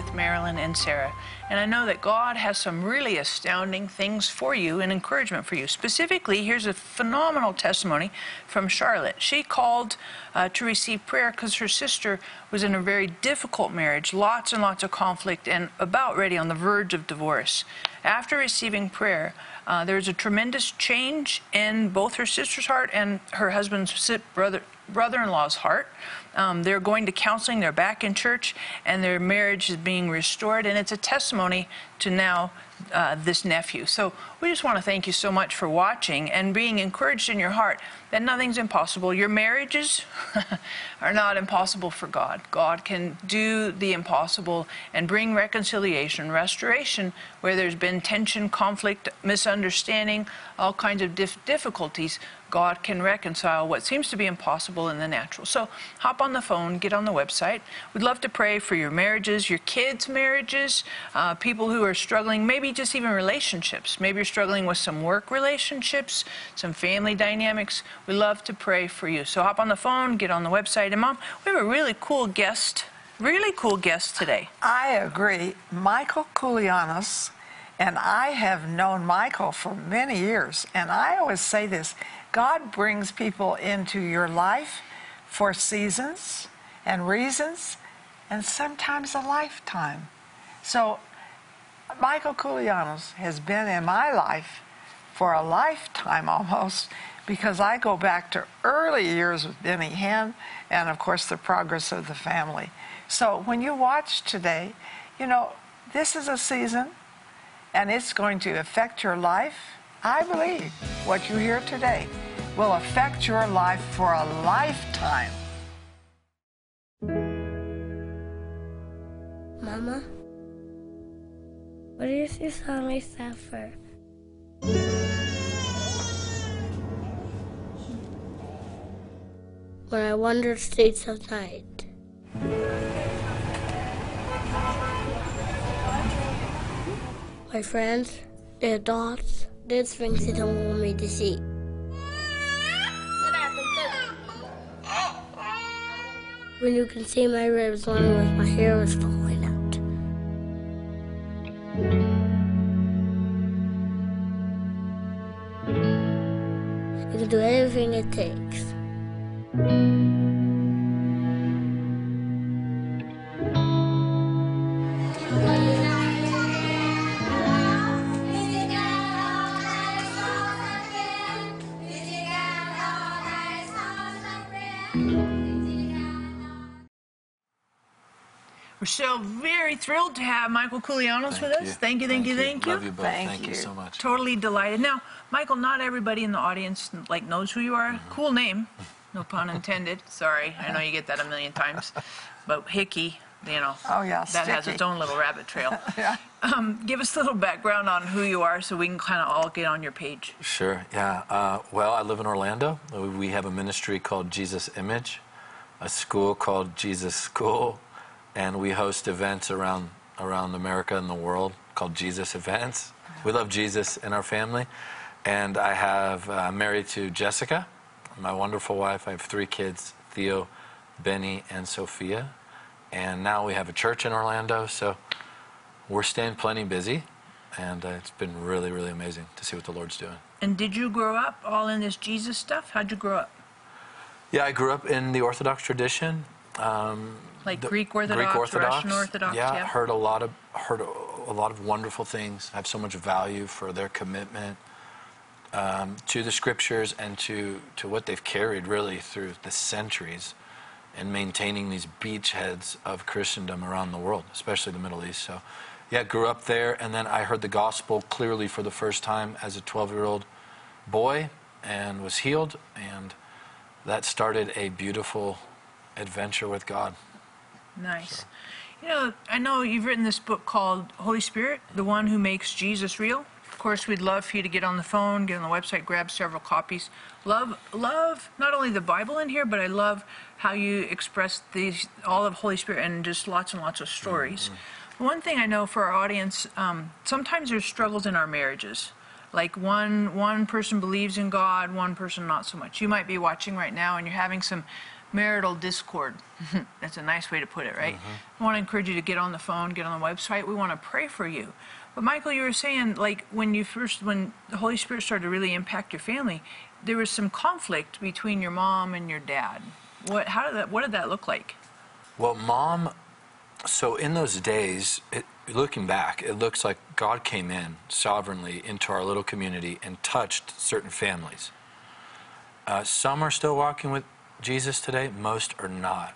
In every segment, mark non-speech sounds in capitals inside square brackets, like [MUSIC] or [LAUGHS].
with Marilyn and Sarah. And I know that God has some really astounding things for you and encouragement for you. Specifically, here's a phenomenal testimony from Charlotte. She called uh, to receive prayer because her sister was in a very difficult marriage, lots and lots of conflict, and about ready on the verge of divorce. After receiving prayer, uh, there was a tremendous change in both her sister's heart and her husband's brother brother-in-law's heart. Um, they're going to counseling. They're back in church, and their marriage is being restored. And it's a testimony to now uh, this nephew. So we just want to thank you so much for watching and being encouraged in your heart that nothing's impossible. Your marriages [LAUGHS] are not impossible for God. God can do the impossible and bring reconciliation, restoration where there's been tension, conflict, misunderstanding, all kinds of dif- difficulties. God can reconcile what seems to be impossible in the natural. So hop on the phone, get on the website. We'd love to pray for your marriages, your kids' marriages, uh, people who are struggling, maybe just even relationships. Maybe you're struggling with some work relationships, some family dynamics. We love to pray for you. So hop on the phone, get on the website. And mom, we have a really cool guest, really cool guest today. I agree. Michael Koulianos, and I have known Michael for many years. And I always say this God brings people into your life for seasons and reasons, and sometimes a lifetime. So, Michael Koulianos has been in my life for a lifetime almost because I go back to early years with Benny Hinn and, of course, the progress of the family. So, when you watch today, you know, this is a season and it's going to affect your life I believe what you hear today will affect your life for a lifetime. Mama, what is this on my suffer? When I wander streets of night. My friends, thoughts, they don't want me to see. When you can see my ribs when my hair is falling out. You can do everything it takes. Thrilled to have Michael Koulianos Thank with us. you. Thank you, thank, you, thank you. Love you both. Thank Thank, you. you. so much. Totally delighted. Now, Michael, not everybody in the audience like knows who you are. Mm-hmm. Cool name, no pun intended. Sorry, I know you get that a million times, but Hickey, you know, Oh, yeah, that has its own little rabbit trail. [LAUGHS] Yeah. um, give us a little background on who you are, so we can kind of all get on your page. Sure. Yeah. Uh, well, I live in Orlando. We have a ministry called Jesus Image, a school called Jesus School, and we host events around around America and the world called Jesus Events. We love Jesus in our family, and I have uh, I'm married to Jessica, my wonderful wife. I have three kids: Theo, Benny, and Sophia. And now we have a church in Orlando, so we're staying plenty busy, and uh, it's been really, really amazing to see what the Lord's doing. And did you grow up all in this Jesus stuff? How'd you grow up? Yeah, I grew up in the Orthodox tradition. Um, Like the- Greek Orthodox, Russian Orthodox, Yeah, yeah. heard a lot of heard a, a lot of wonderful things. Have so much value for their commitment um, to the scriptures and to to what they've carried really through the centuries, and maintaining these beachheads of Christendom around the world, especially the Middle East. So, yeah, grew up there, and then I heard the gospel clearly for the first time as a 12-year-old boy, and was healed, and that started a beautiful adventure with God. Nice. You know, I know you've written this book called Holy Spirit, the one who makes Jesus real. Of course, we'd love for you to get on the phone, get on the website, grab several copies. Love, love not only the Bible in here, but I love how you express these all of Holy Spirit and just lots and lots of stories. One thing I know for our audience, um, sometimes there's struggles in our marriages. Like one one person believes in God, one person not so much. You might be watching right now and you're having some marital discord. [LAUGHS] That's a nice way to put it, right? I want to encourage you to get on the phone, get on the website. We want to pray for you. But Michael, you were saying like when you first, when the Holy Spirit started to really impact your family, there was some conflict between your mom and your dad. What? How did that? What did that look like? Well, mom, so in those days, it, looking back, it looks like God came in sovereignly into our little community and touched certain families. Uh, some are still walking with Jesus today, most are not.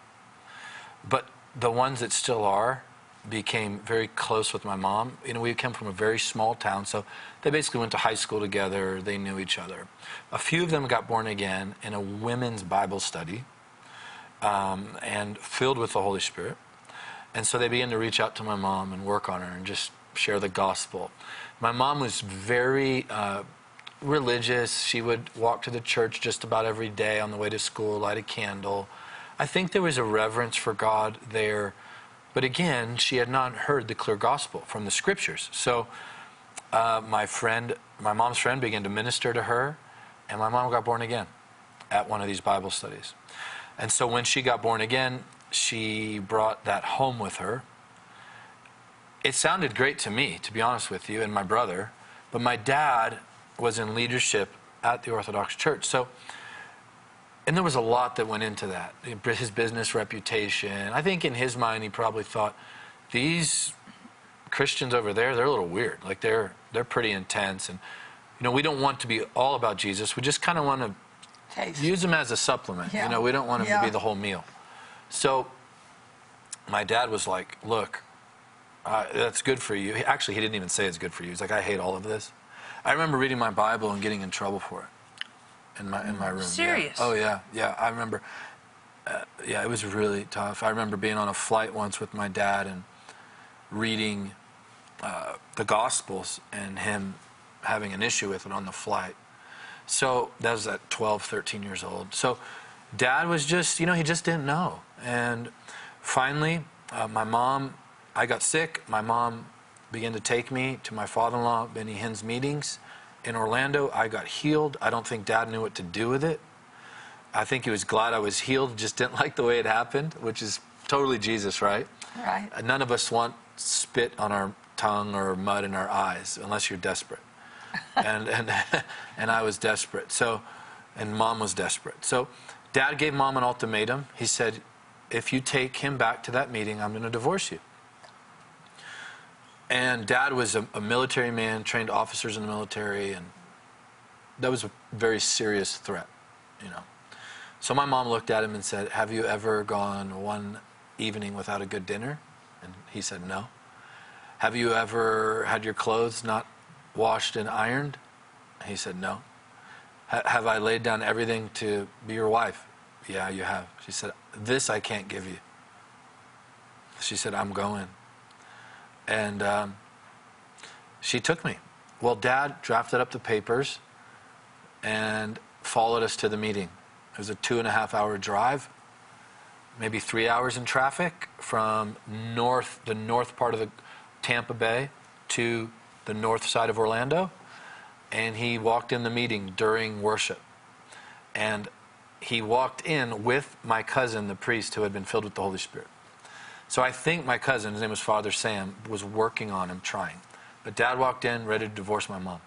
But the ones that still are became very close with my mom. You know, we came from a very small town, so they basically went to high school together, they knew each other. A few of them got born again in a women's Bible study um, and filled with the Holy Spirit. And so they began to reach out to my mom and work on her and just share the gospel. My mom was very uh, religious. She would walk to the church just about every day on the way to school, light a candle. I think there was a reverence for God there. But again, she had not heard the clear gospel from the scriptures. So uh, my friend, my mom's friend, began to minister to her, and my mom got born again at one of these Bible studies. And so when she got born again, she brought that home with her. It sounded great to me, to be honest with you, and my brother, but my dad was in leadership at the Orthodox Church. So, and there was a lot that went into that. His business reputation. I think in his mind, he probably thought, these Christians over there, they're a little weird. Like they're they're pretty intense, and you know, we don't want to be all about Jesus. We just kind of want to Taste. use them as a supplement. Yeah. You know, we don't want them to be the whole meal. So my dad was like, "Look, uh, that's good for you." He, actually, he didn't even say it's good for you. He's like, "I hate all of this." I remember reading my Bible and getting in trouble for it in my in my room. Yeah. Serious? Oh yeah, yeah. I remember. Uh, yeah, it was really tough. I remember being on a flight once with my dad and reading uh, the Gospels and him having an issue with it on the flight. So that was at 12, 13 years old. So dad was just, you know, he just didn't know. And finally, uh, my mom, I got sick. My mom began to take me to my father in law, Benny Hinn's meetings in Orlando. I got healed. I don't think dad knew what to do with it. I think he was glad I was healed, just [LAUGHS] didn't like the way it happened, which is totally Jesus, right? Right. Uh, None of us want spit on our tongue or mud in our eyes unless you're desperate. [LAUGHS] and and [LAUGHS] and I was desperate. So and mom was desperate. So dad gave mom an ultimatum. He said, "If you take him back to that meeting, I'm going to divorce you." And dad was a, a military man, trained officers in the military, and that was a very serious threat, you know. So my mom looked at him and said, Have you ever gone one evening without a good dinner? And he said, No. Have you ever had your clothes not washed and ironed? He said, No. Have I laid down everything to be your wife? Yeah, you have. She said, This I can't give you. She said, I'm going. And um, she took me. Well, dad drafted up the papers and followed us to the meeting. It was a two and a half hour drive, maybe three hours in traffic from north, the north part of the Tampa Bay to the north side of Orlando. And he walked in the meeting during worship. And he walked in with my cousin, the priest, who had been filled with the Holy Spirit. So I think my cousin, his name was Father Sam, was working on him, trying. But dad walked in ready to divorce my mom.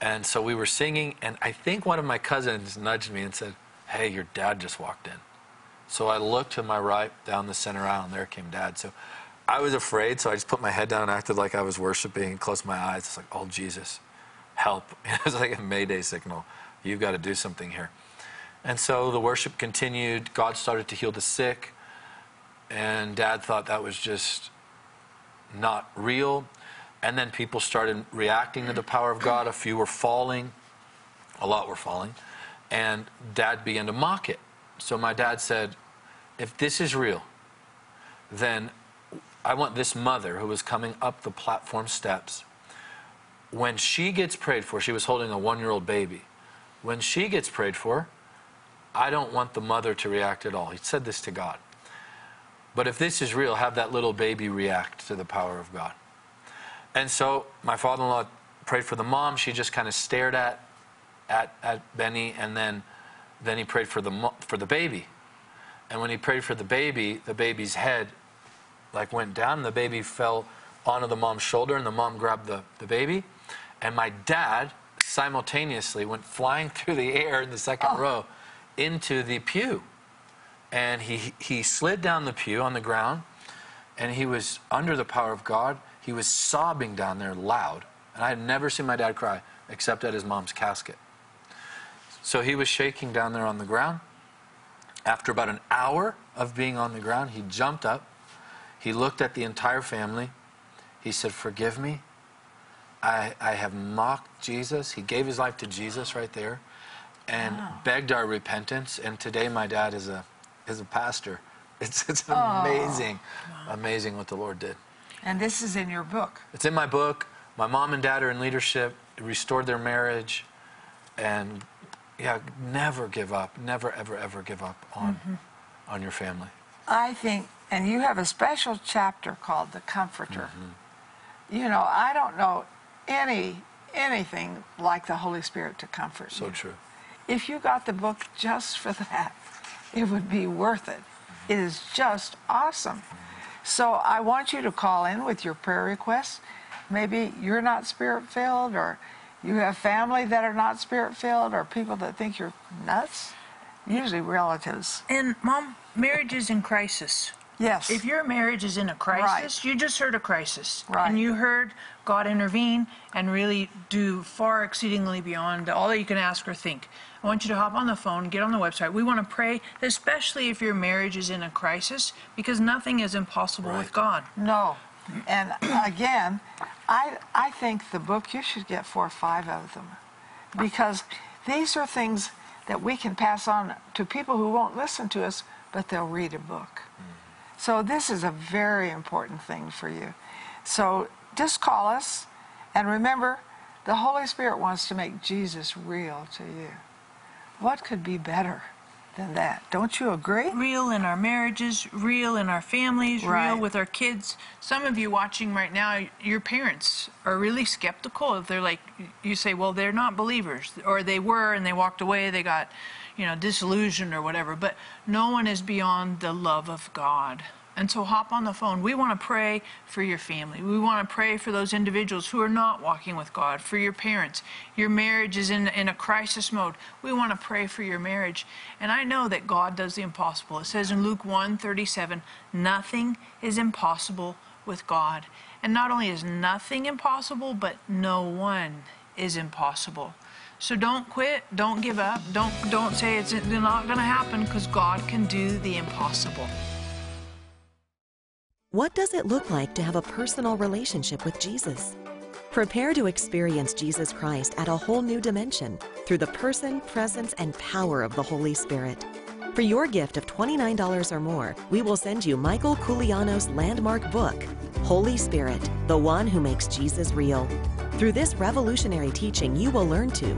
And so we were singing, and I think one of my cousins nudged me and said, Hey, your dad just walked in. So I looked to my right down the center aisle, and there came dad. So I was afraid, so I just put my head down and acted like I was worshiping and closed my eyes. It's like, Oh, Jesus, help. [LAUGHS] It was like a mayday signal. You've got to do something here. And so the worship continued. God started to heal the sick. And dad thought that was just not real. And then people started reacting to the power of God. A few were falling, a lot were falling. And dad began to mock it. So my dad said, If this is real, then I want this mother who was coming up the platform steps, when she gets prayed for, she was holding a one year old baby. When she gets prayed for, I don't want the mother to react at all. He said this to God. But if this is real, have that little baby react to the power of God. And so my father-in-law prayed for the mom. She just kind of stared at, at, at Benny, and then, then he prayed for the, for the baby. And when he prayed for the baby, the baby's head like went down and the baby fell onto the mom's shoulder and the mom grabbed the, the baby. And my dad simultaneously went flying [LAUGHS] through the air in the second oh. row into the pew. And he, he slid down the pew on the ground and he was under the power of God. He was sobbing down there loud. And I had never seen my dad cry except at his mom's casket. So he was shaking down there on the ground. After about an hour of being on the ground, he jumped up. He looked at the entire family. He said, Forgive me. I, I have mocked Jesus. He gave his life to Jesus right there and begged our repentance. And today, my dad is a, is a pastor. [LAUGHS] It's, it's amazing, amazing what the Lord did. And this is in your book. It's in my book. My mom and dad are in leadership, restored their marriage, and yeah, never give up. Never, ever, ever give up on, mm-hmm. on your family. I think, and you have a special chapter called The Comforter. Mm-hmm. You know, I don't know any anything like the Holy Spirit to comfort So you. true. If you got the book just for [LAUGHS] that, it would be worth it. It is just awesome. So I want you to call in with your prayer requests. Maybe you're not spirit filled, or you have family that are not spirit filled, or people that think you're nuts. Usually relatives. And mom, marriage is in crisis. Yes. If your marriage is in a crisis, Right. you just heard a crisis. Right. And you heard God intervene and really do far exceedingly beyond all that you can ask or think. I want you to hop on the phone, get on the website. We want to pray, especially if your marriage is in a crisis, because nothing is impossible with God. No. And again, I, I think the book, you should get four or five of them. Because these are things that we can pass on to people who won't listen to us, but they'll read a book. So this is a very important thing for you. So just call us. And remember, the Holy Spirit wants to make Jesus real to you. What could be better than that? Don't you agree? real in our marriages, real in our families, Right. real with our kids. Some of you watching right now, your parents are really skeptical. If they're like, you say, well, they're not believers, or they were and they walked away, they got, you know, disillusioned or whatever. But no one is beyond the love of God. And so hop on the phone. We want to pray for your family. We want to pray for those individuals who are not walking with God, for your parents. Your marriage is in, in a crisis mode. We want to pray for your marriage. And I know that God does the impossible. It says in Luke 1 37, nothing is impossible with God. And not only is nothing impossible, but no one is impossible. So don't quit, don't give up, don't don't say it's not going to happen because God can do the impossible. What does it look like to have a personal relationship with Jesus? Prepare to experience Jesus Christ at a whole new dimension through the person, presence, and power of the Holy Spirit. For your gift of $29 or more, we will send you Michael Koulianos' landmark book, Holy Spirit, the one who makes Jesus real. Through this revolutionary teaching, you will learn to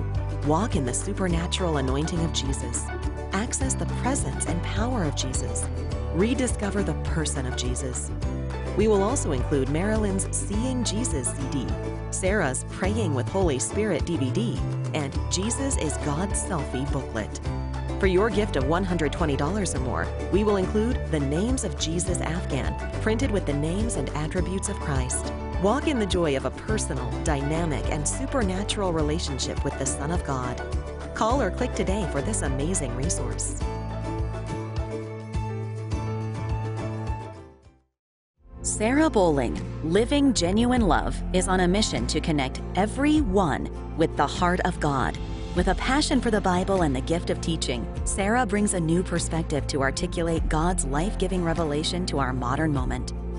walk in the supernatural anointing of Jesus, access the presence and power of Jesus, rediscover the person of Jesus. We will also include Marilyn's Seeing Jesus CD, Sarah's Praying with Holy Spirit DVD, and Jesus is God's Selfie booklet. For your gift of $120 or more, we will include the Names of Jesus Afghan, printed with the names and attributes of Christ. Walk in the joy of a personal, dynamic, and supernatural relationship with the Son of God. Call or click today for this amazing resource. Sarah Bowling, Living Genuine Love, is on a mission to connect everyone with the heart of God. With a passion for the Bible and the gift of teaching, Sarah brings a new perspective to articulate God's life giving revelation to our modern moment.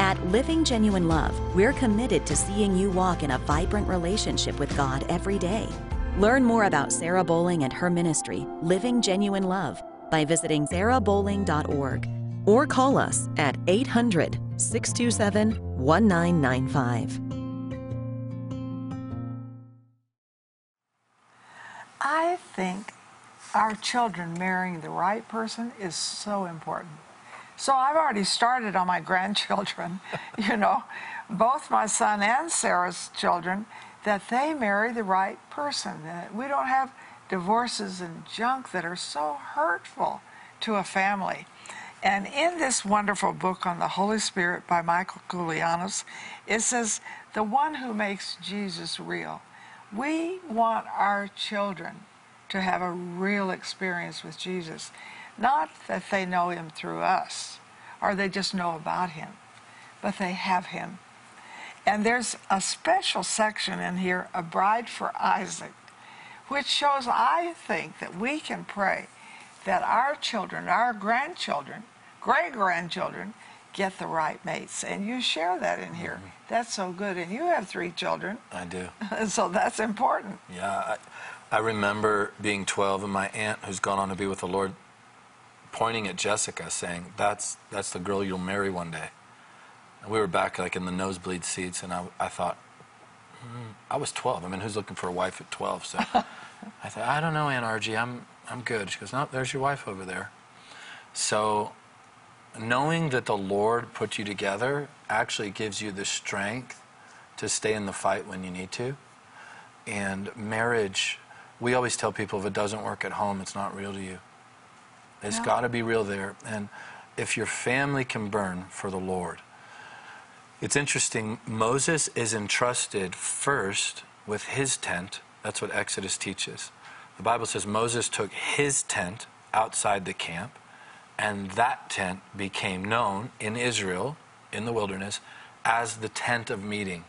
At Living Genuine Love, we're committed to seeing you walk in a vibrant relationship with God every day. Learn more about Sarah Bowling and her ministry, Living Genuine Love, by visiting sarahbowling.org or call us at 800 627 1995. I think our children marrying the right person is so important. So I've already started on my grandchildren, [LAUGHS] you know, both my son and Sarah's children, that they marry the right person. That we don't have divorces and junk that are so hurtful to a family. And in this wonderful book on the Holy Spirit by Michael Koulianos, it says, the one who makes Jesus real. We want our children to have a real experience with Jesus, not that they know him through us or they just know about him, but they have him. And there's a special section in here, A Bride for Isaac, which shows, I think, that we can pray that our children, our grandchildren, great grandchildren, get the right mates. And you share that in here. Mm-hmm. That's so good. And you have three children, I do. [LAUGHS] so that's important. Yeah, I, I remember being 12 and my aunt, who's gone on to be with the Lord, pointing at Jessica, saying, "That's that's the girl you'll marry one day." And we were back like in the nosebleed seats, and I, I thought, hmm, I was 12. I mean, who's looking for a wife at 12? So I thought, I don't know, Aunt Argy, I'm I'm good. She goes, No, there's your wife over there. So knowing that the Lord put you together actually gives you the strength to stay in the fight when you need to. And marriage, we always tell people if it doesn't work at home, it's not real to you. It's Yeah. got to be real there. And if your family can burn for the Lord, it's interesting. Moses is entrusted first with his tent. That's what Exodus teaches. The Bible says Moses took his tent outside the camp, and that tent became known in Israel, in the wilderness, as the tent of meeting.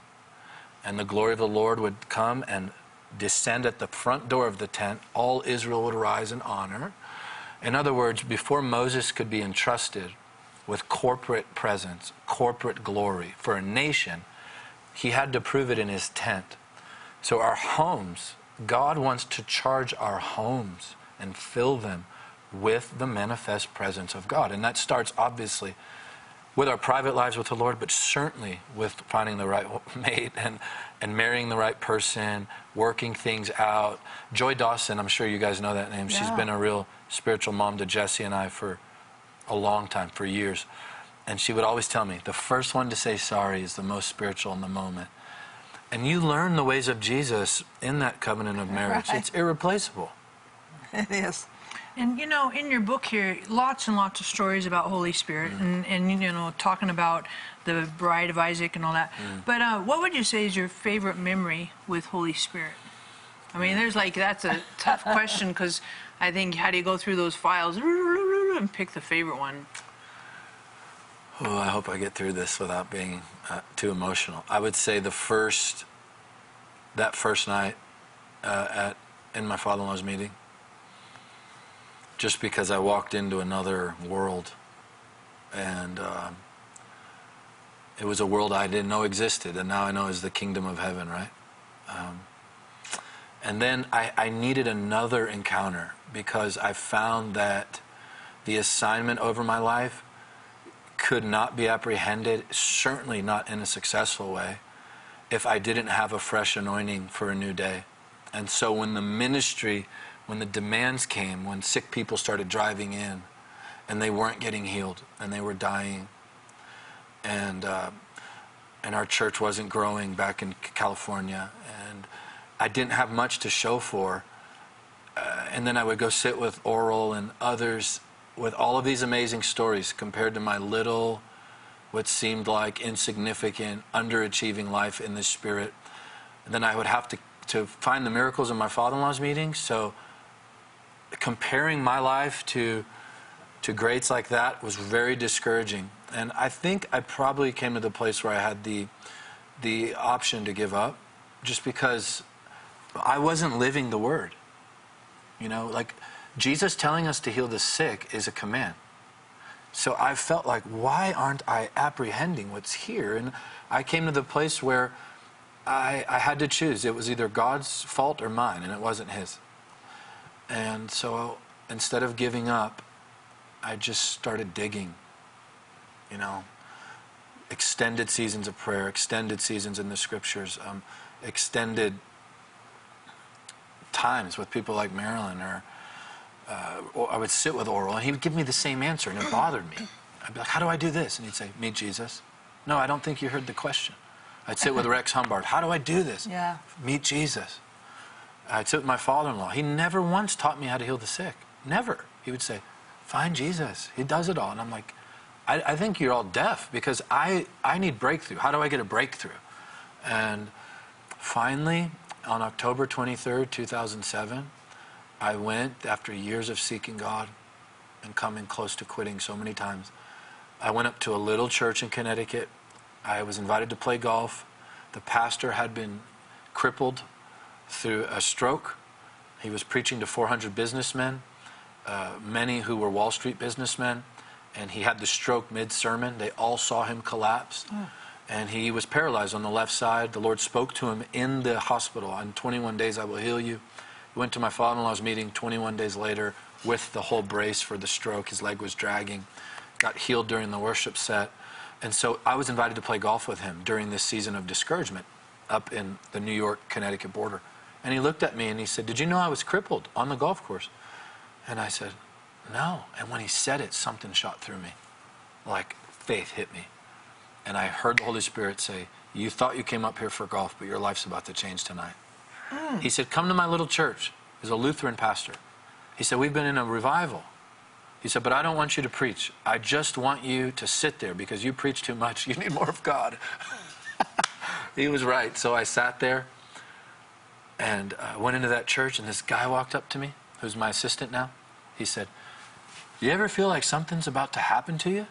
And the glory of the Lord would come and descend at the front door of the tent. All Israel would rise in honor. In other words, before Moses could be entrusted with corporate presence, corporate glory for a nation, he had to prove it in his tent. So, our homes, God wants to charge our homes and fill them with the manifest presence of God. And that starts obviously with our private lives with the Lord, but certainly with finding the right [LAUGHS] mate and, and marrying the right person, working things out. Joy Dawson, I'm sure you guys know that name. She's been a real spiritual mom to Jesse and I for a long time, for years. And she would always tell me, the first one to say sorry is the most spiritual in the moment. And you learn the ways of Jesus in that covenant of marriage. Right. It's irreplaceable. [LAUGHS] It is. And you know, in your book here, lots and lots of stories about Holy Spirit, and, and you know, talking about the bride of Isaac and all that. But uh, what would you say is your favorite memory with Holy Spirit? I mean, there's like that's a tough question because I think how do you go through those files and pick the favorite one? Oh, I hope I get through this without being uh, too emotional. I would say the first, that first night uh, at in my father-in-law's meeting, just because I walked into another world, and um, it was a world I didn't know existed, and now I know is the kingdom of heaven, right? Um, and then I, I needed another encounter because I found that the assignment over my life could not be apprehended, certainly not in a successful way, if I didn't have a fresh anointing for a new day. And so when the ministry, when the demands came, when sick people started driving in and they weren't getting healed and they were dying, and, uh, and our church wasn't growing back in California, and I didn't have much to show for. Uh, and then I would go sit with Oral and others with all of these amazing stories compared to my little, what seemed like insignificant, underachieving life in the spirit. And then I would have to, to find the miracles in my father in law's meetings. So comparing my life to, to greats like that was very discouraging. And I think I probably came to the place where I had the, the option to give up just because I wasn't living the word. You know, like Jesus telling us to heal the sick is a command. So I felt like, why aren't I apprehending what's here? And I came to the place where I, I had to choose. It was either God's fault or mine, and it wasn't His. And so instead of giving up, I just started digging. You know, extended seasons of prayer, extended seasons in the scriptures, um, extended times with people like Marilyn, or, uh, or I would sit with Oral, and he would give me the same answer, and it bothered me. I'd be like, "How do I do this?" And he'd say, "Meet Jesus." No, I don't think you heard the question. I'd sit with [LAUGHS] Rex Humbard. How do I do this? Yeah. Meet Jesus. Sit with my father-in-law. He never once taught me how to heal the sick. Never. He would say, "Find Jesus. He does it all." And I'm like, I, I think you're all deaf because I, I need breakthrough. How do I get a breakthrough? And finally, on October 23rd, 2007, I went after years of seeking God and coming close to quitting so many times. I went up to a little church in Connecticut. I was invited to play golf. The pastor had been crippled through a stroke. He was preaching to 400 businessmen, uh, many who were Wall Street businessmen, and he had the stroke mid sermon. They all saw him collapse. And he was paralyzed on the left side. The Lord spoke to him in the hospital. In 21 days, I will heal you. He went to my father in law's meeting 21 days later with the whole brace for the stroke. His leg was dragging. Got healed during the worship set. And so I was invited to play golf with him during this season of discouragement up in the New York Connecticut border. And he looked at me and he said, Did you know I was crippled on the golf course? And I said, No. And when he said it, something shot through me. Like faith hit me. And I heard the Holy Spirit say, You thought you came up here for golf, but your life's about to change tonight. Hmm. He said, Come to my little church. He's a Lutheran pastor. He said, We've been in a revival. He said, But I don't want you to preach. I just want you to sit there because you preach too much. You need more of God. [LAUGHS] he was right. So I sat there and I went into that church, and this guy walked up to me, who's my assistant now. He said, Do you ever feel like something's about to happen to you?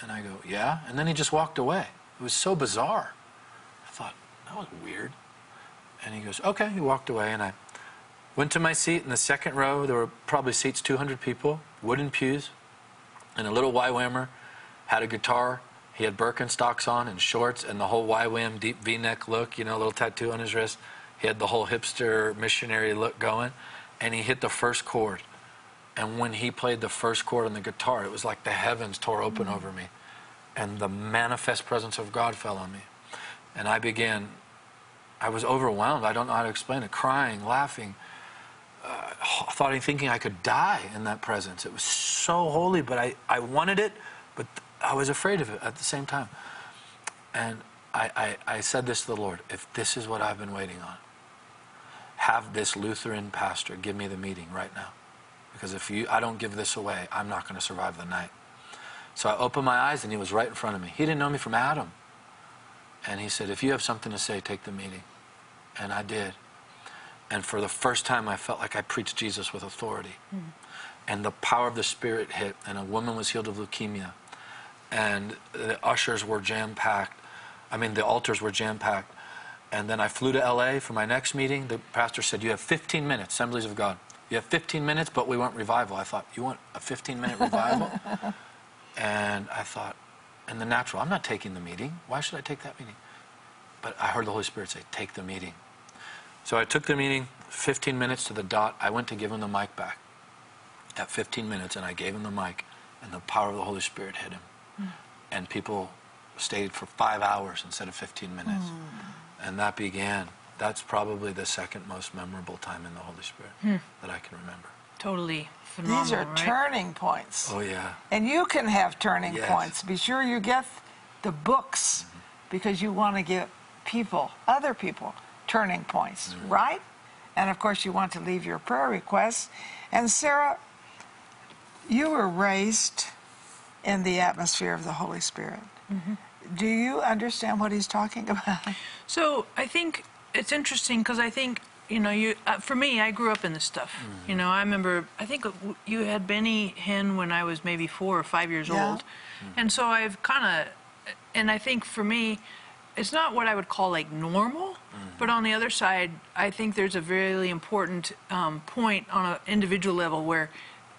And I go, Yeah. And then he just walked away. It was so bizarre. I thought, That was weird. And he goes, Okay. He walked away, and I went to my seat in the second row. There were probably seats 200 people, wooden pews, and a little YWAMer had a guitar. He had Birkenstocks on and shorts and the whole YWAM deep V-neck look, you know, a little tattoo on his wrist. He had the whole hipster missionary look going, and he hit the first chord. And when he played the first chord on the guitar, it was like the heavens tore open over me, and the manifest presence of God fell on me. And I began, I was overwhelmed. I don't know how to explain it. Crying, laughing, uh, thought, thinking I could die in that presence. It was so holy, but I, I wanted it, but I was afraid of it at the same time. And I, I, I said this to the Lord if this is what I've been waiting on, have this Lutheran pastor give me the meeting right now. Because if you, I don't give this away, I'm not going to survive the night. So I opened my eyes and he was right in front of me. He didn't know me from Adam. And he said, If you have something to say, take the meeting. And I did. And for the first time, I felt like I preached Jesus with authority. Hmm. And the power of the Spirit hit, and a woman was healed of leukemia. And the ushers were jam packed. I mean, the altars were jam packed. And then I flew to LA for my next meeting. The pastor said, You have 15 minutes, Assemblies of God. You have 15 minutes, but we want revival. I thought, You want a 15 minute revival? [LAUGHS] and I thought, in the natural, I'm not taking the meeting. Why should I take that meeting? But I heard the Holy Spirit say, Take the meeting. So I took the meeting, 15 minutes to the dot. I went to give him the mic back at 15 minutes, and I gave him the mic, and the power of the Holy Spirit hit him. Hmm. And people stayed for five hours instead of 15 minutes. Hmm. And that began, that's probably the second most memorable time in the Holy Spirit hmm. that I can remember. Totally phenomenal. These are right? turning points. Oh, yeah. And you can have turning Yes. points. Be sure you get the books mm-hmm. because you want to get people, other people, turning points, mm-hmm. right? And of course, you want to leave your prayer requests. And Sarah, you were raised in the atmosphere of the Holy Spirit. Mm-hmm. Do you understand what he's talking [LAUGHS] about? So I think it's interesting because I think you know you uh, for me I grew up in this stuff. You know I remember I think you had Benny Hinn when I was maybe four or five years Yeah. old, and so I've kind of and I think for me it's not what I would call like normal. But on the other side, I think there's a really important um, point on an individual level where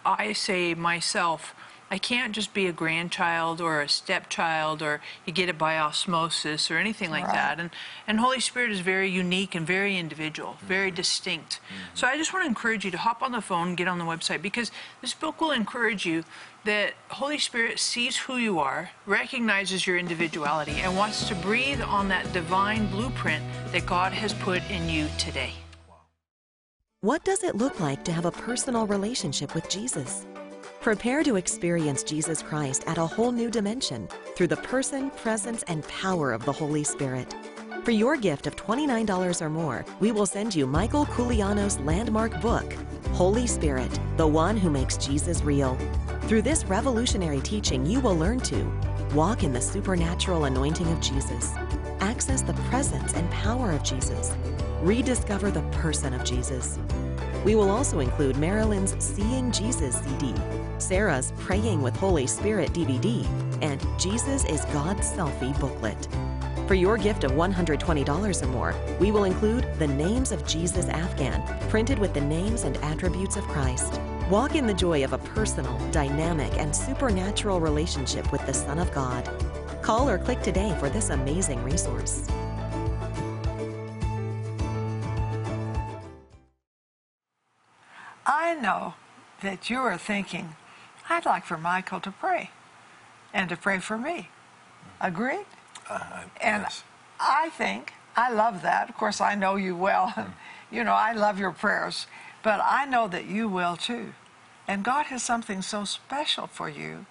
I say myself, I can't just be a grandchild or a stepchild or you get it by osmosis or anything like Right. that. And and Holy Spirit is very unique and very individual, mm-hmm. very distinct. Mm-hmm. So I just want to encourage you to hop on the phone, get on the website because this book will encourage you that Holy Spirit sees who you are, recognizes your individuality, and wants to breathe on that divine blueprint that God has put in you today. What does it look like to have a personal relationship with Jesus? Prepare to experience Jesus Christ at a whole new dimension through the person, presence, and power of the Holy Spirit. For your gift of $29 or more, we will send you Michael Koulianos' landmark book, Holy Spirit, the one who makes Jesus real. Through this revolutionary teaching, you will learn to walk in the supernatural anointing of Jesus, access the presence and power of Jesus, rediscover the person of Jesus. We will also include Marilyn's Seeing Jesus CD, Sarah's Praying with Holy Spirit DVD, and Jesus is God's Selfie booklet. For your gift of $120 or more, we will include the Names of Jesus Afghan, printed with the names and attributes of Christ. Walk in the joy of a personal, dynamic, and supernatural relationship with the Son of God. Call or click today for this amazing resource. I know that you are thinking, I'd like for Michael to pray and to pray for me. Agreed? Uh, I- And yes. I think, I love that. Of course, I know you well. Hmm. [LAUGHS] you know, I love your prayers, but I know that you will too. And God has something so special for you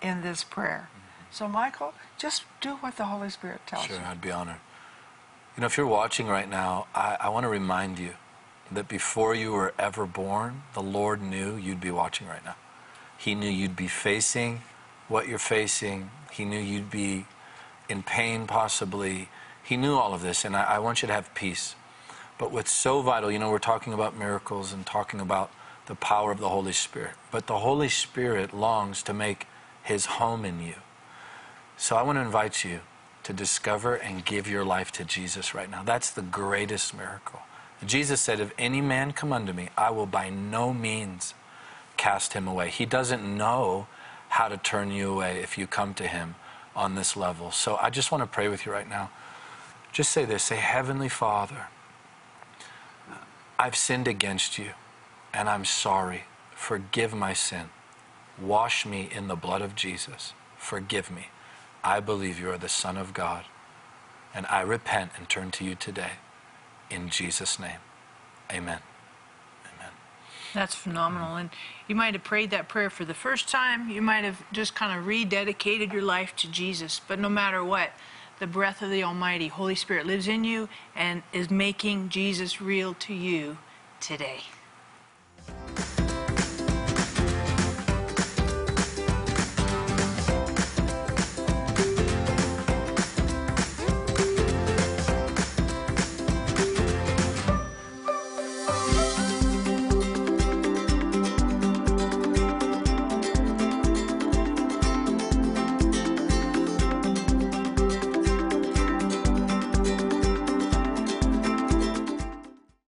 in this prayer. So, Michael, just do what the Holy Spirit tells Sure, you. Sure, I'd be honored. You know, if you're watching right now, I, I want to remind you that before you were ever born, the Lord knew you'd be watching right now. He knew you'd be facing what you're facing. He knew you'd be in pain, possibly. He knew all of this, and I, I want you to have peace. But what's so vital, you know, we're talking about miracles and talking about the power of the Holy Spirit. But the Holy Spirit longs to make his home in you. So I want to invite you to discover and give your life to Jesus right now. That's the greatest miracle. Jesus said, If any man come unto me, I will by no means cast him away. He doesn't know how to turn you away if you come to him on this level. So I just want to pray with you right now. Just say this say, Heavenly Father, I've sinned against you, and I'm sorry. Forgive my sin. Wash me in the blood of Jesus. Forgive me. I believe you are the Son of God, and I repent and turn to you today. In Jesus' name, amen. That's phenomenal. And you might have prayed that prayer for the first time. You might have just kind of rededicated your life to Jesus. But no matter what, the breath of the Almighty, Holy Spirit, lives in you and is making Jesus real to you today.